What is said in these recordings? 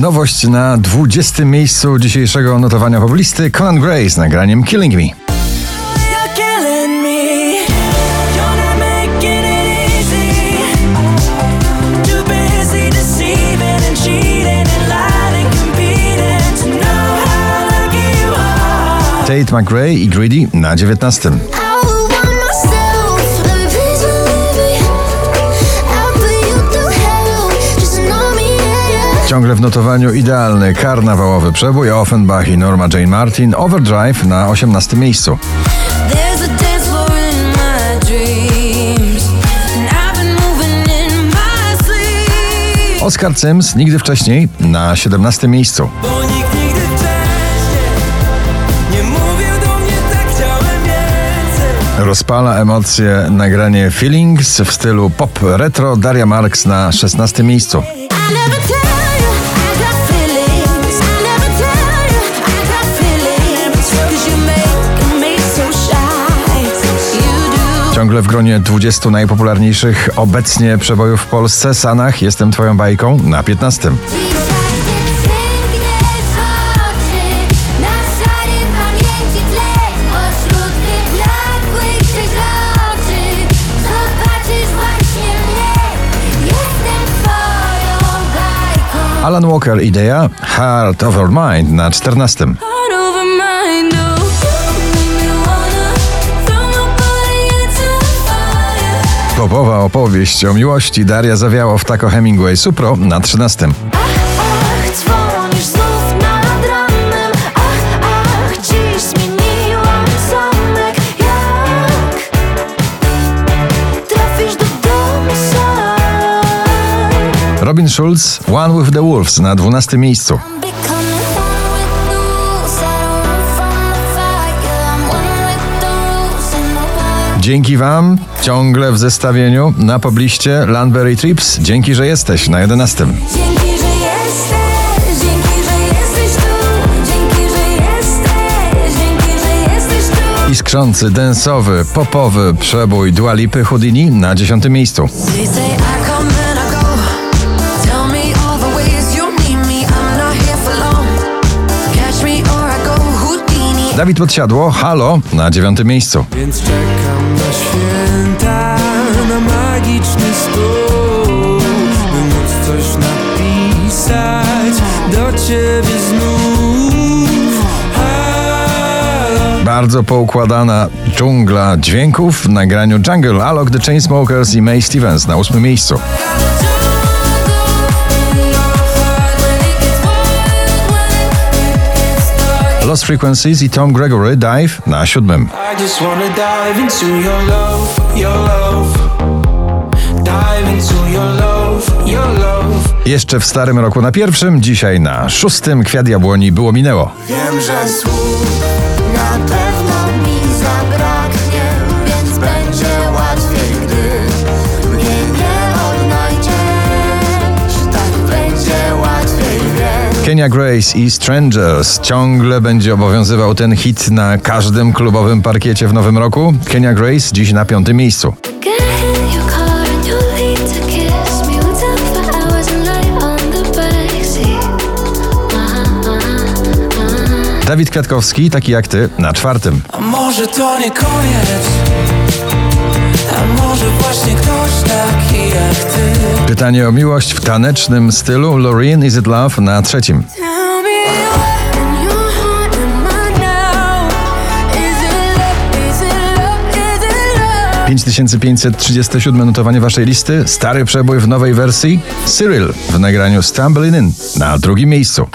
Nowość na 20. miejscu dzisiejszego notowania poblisty Conan Gray z nagraniem Killing Me. Tate McRae i Greedy na 19. Ciągle w notowaniu idealny karnawałowy przebój Offenbach i Norma Jane Martin Overdrive na 18. miejscu. Oscar Sims nigdy wcześniej na 17. miejscu. Tak. Rozpala emocje nagranie Feelings w stylu pop retro Daria Marks na 16. miejscu. Ciągle w gronie 20 najpopularniejszych obecnie przebojów w Polsce Sanach Jestem Twoją bajką na 15. Na szarym pamięci tle Pośród wyblakłych przeźroczy Zobaczysz właśnie mnie Jestem twoją bajką Alan Walker idea Heart Over Mind na 14. Popowa opowieść o miłości Daria Zawiało w Taco Hemingway Supro na 13. Ach, ach, dzwonisz znów nad ranem Ach, ach, dziś zmieniłam zamek Jak trafisz do domu sam Robin Schulz One with the Wolves na 12. miejscu. Dzięki Wam ciągle w zestawieniu na pobliście Landberry Trips. Dzięki, że jesteś na 11. Dzięki, że jesteś, dzięki, że jesteś tu. Dzięki, że jesteś, dzięki, że jesteś tu. Iskrzący, densowy, popowy przebój Dua Lipy Houdini na 10. miejscu. Dawid Podsiadło Halo na 9. miejscu. Więc czekam na święta, na magiczny stół, by móc coś napisać do ciebie znów. Halo. Bardzo poukładana dżungla dźwięków w nagraniu Jungle, Alok The Chainsmokers i May Stevens na 8. miejscu. Lost Frequencies i Tom Gregory Dive na 7. I just wanna dive into your love, your love. Dive into your love, your love. Jeszcze w starym roku na pierwszym, dzisiaj na szóstym Kwiat Jabłoni było minęło. Wiem, że słów Kenya Grace i Strangers ciągle będzie obowiązywał ten hit na każdym klubowym parkiecie w nowym roku. Kenya Grace dziś na piątym miejscu. Dawid Kwiatkowski, taki jak ty, na czwartym. A może to nie koniec? A może właśnie ktoś taki jak ty? Pytanie o miłość w tanecznym stylu Loreen Is It Love na trzecim. Tell me what in your heart am I now? Is it love? Is it love? Is it love? 5537 notowanie waszej listy, stary przebój w nowej wersji, Cyril w nagraniu Stumbling In na drugim miejscu.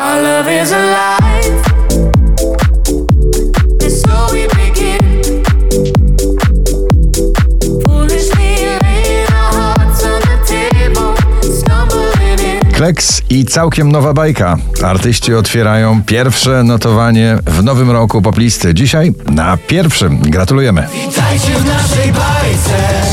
Kleks i całkiem nowa bajka. Artyści otwierają pierwsze notowanie w nowym roku poplisty. Dzisiaj na pierwszym. Gratulujemy. Witajcie w naszej bajce.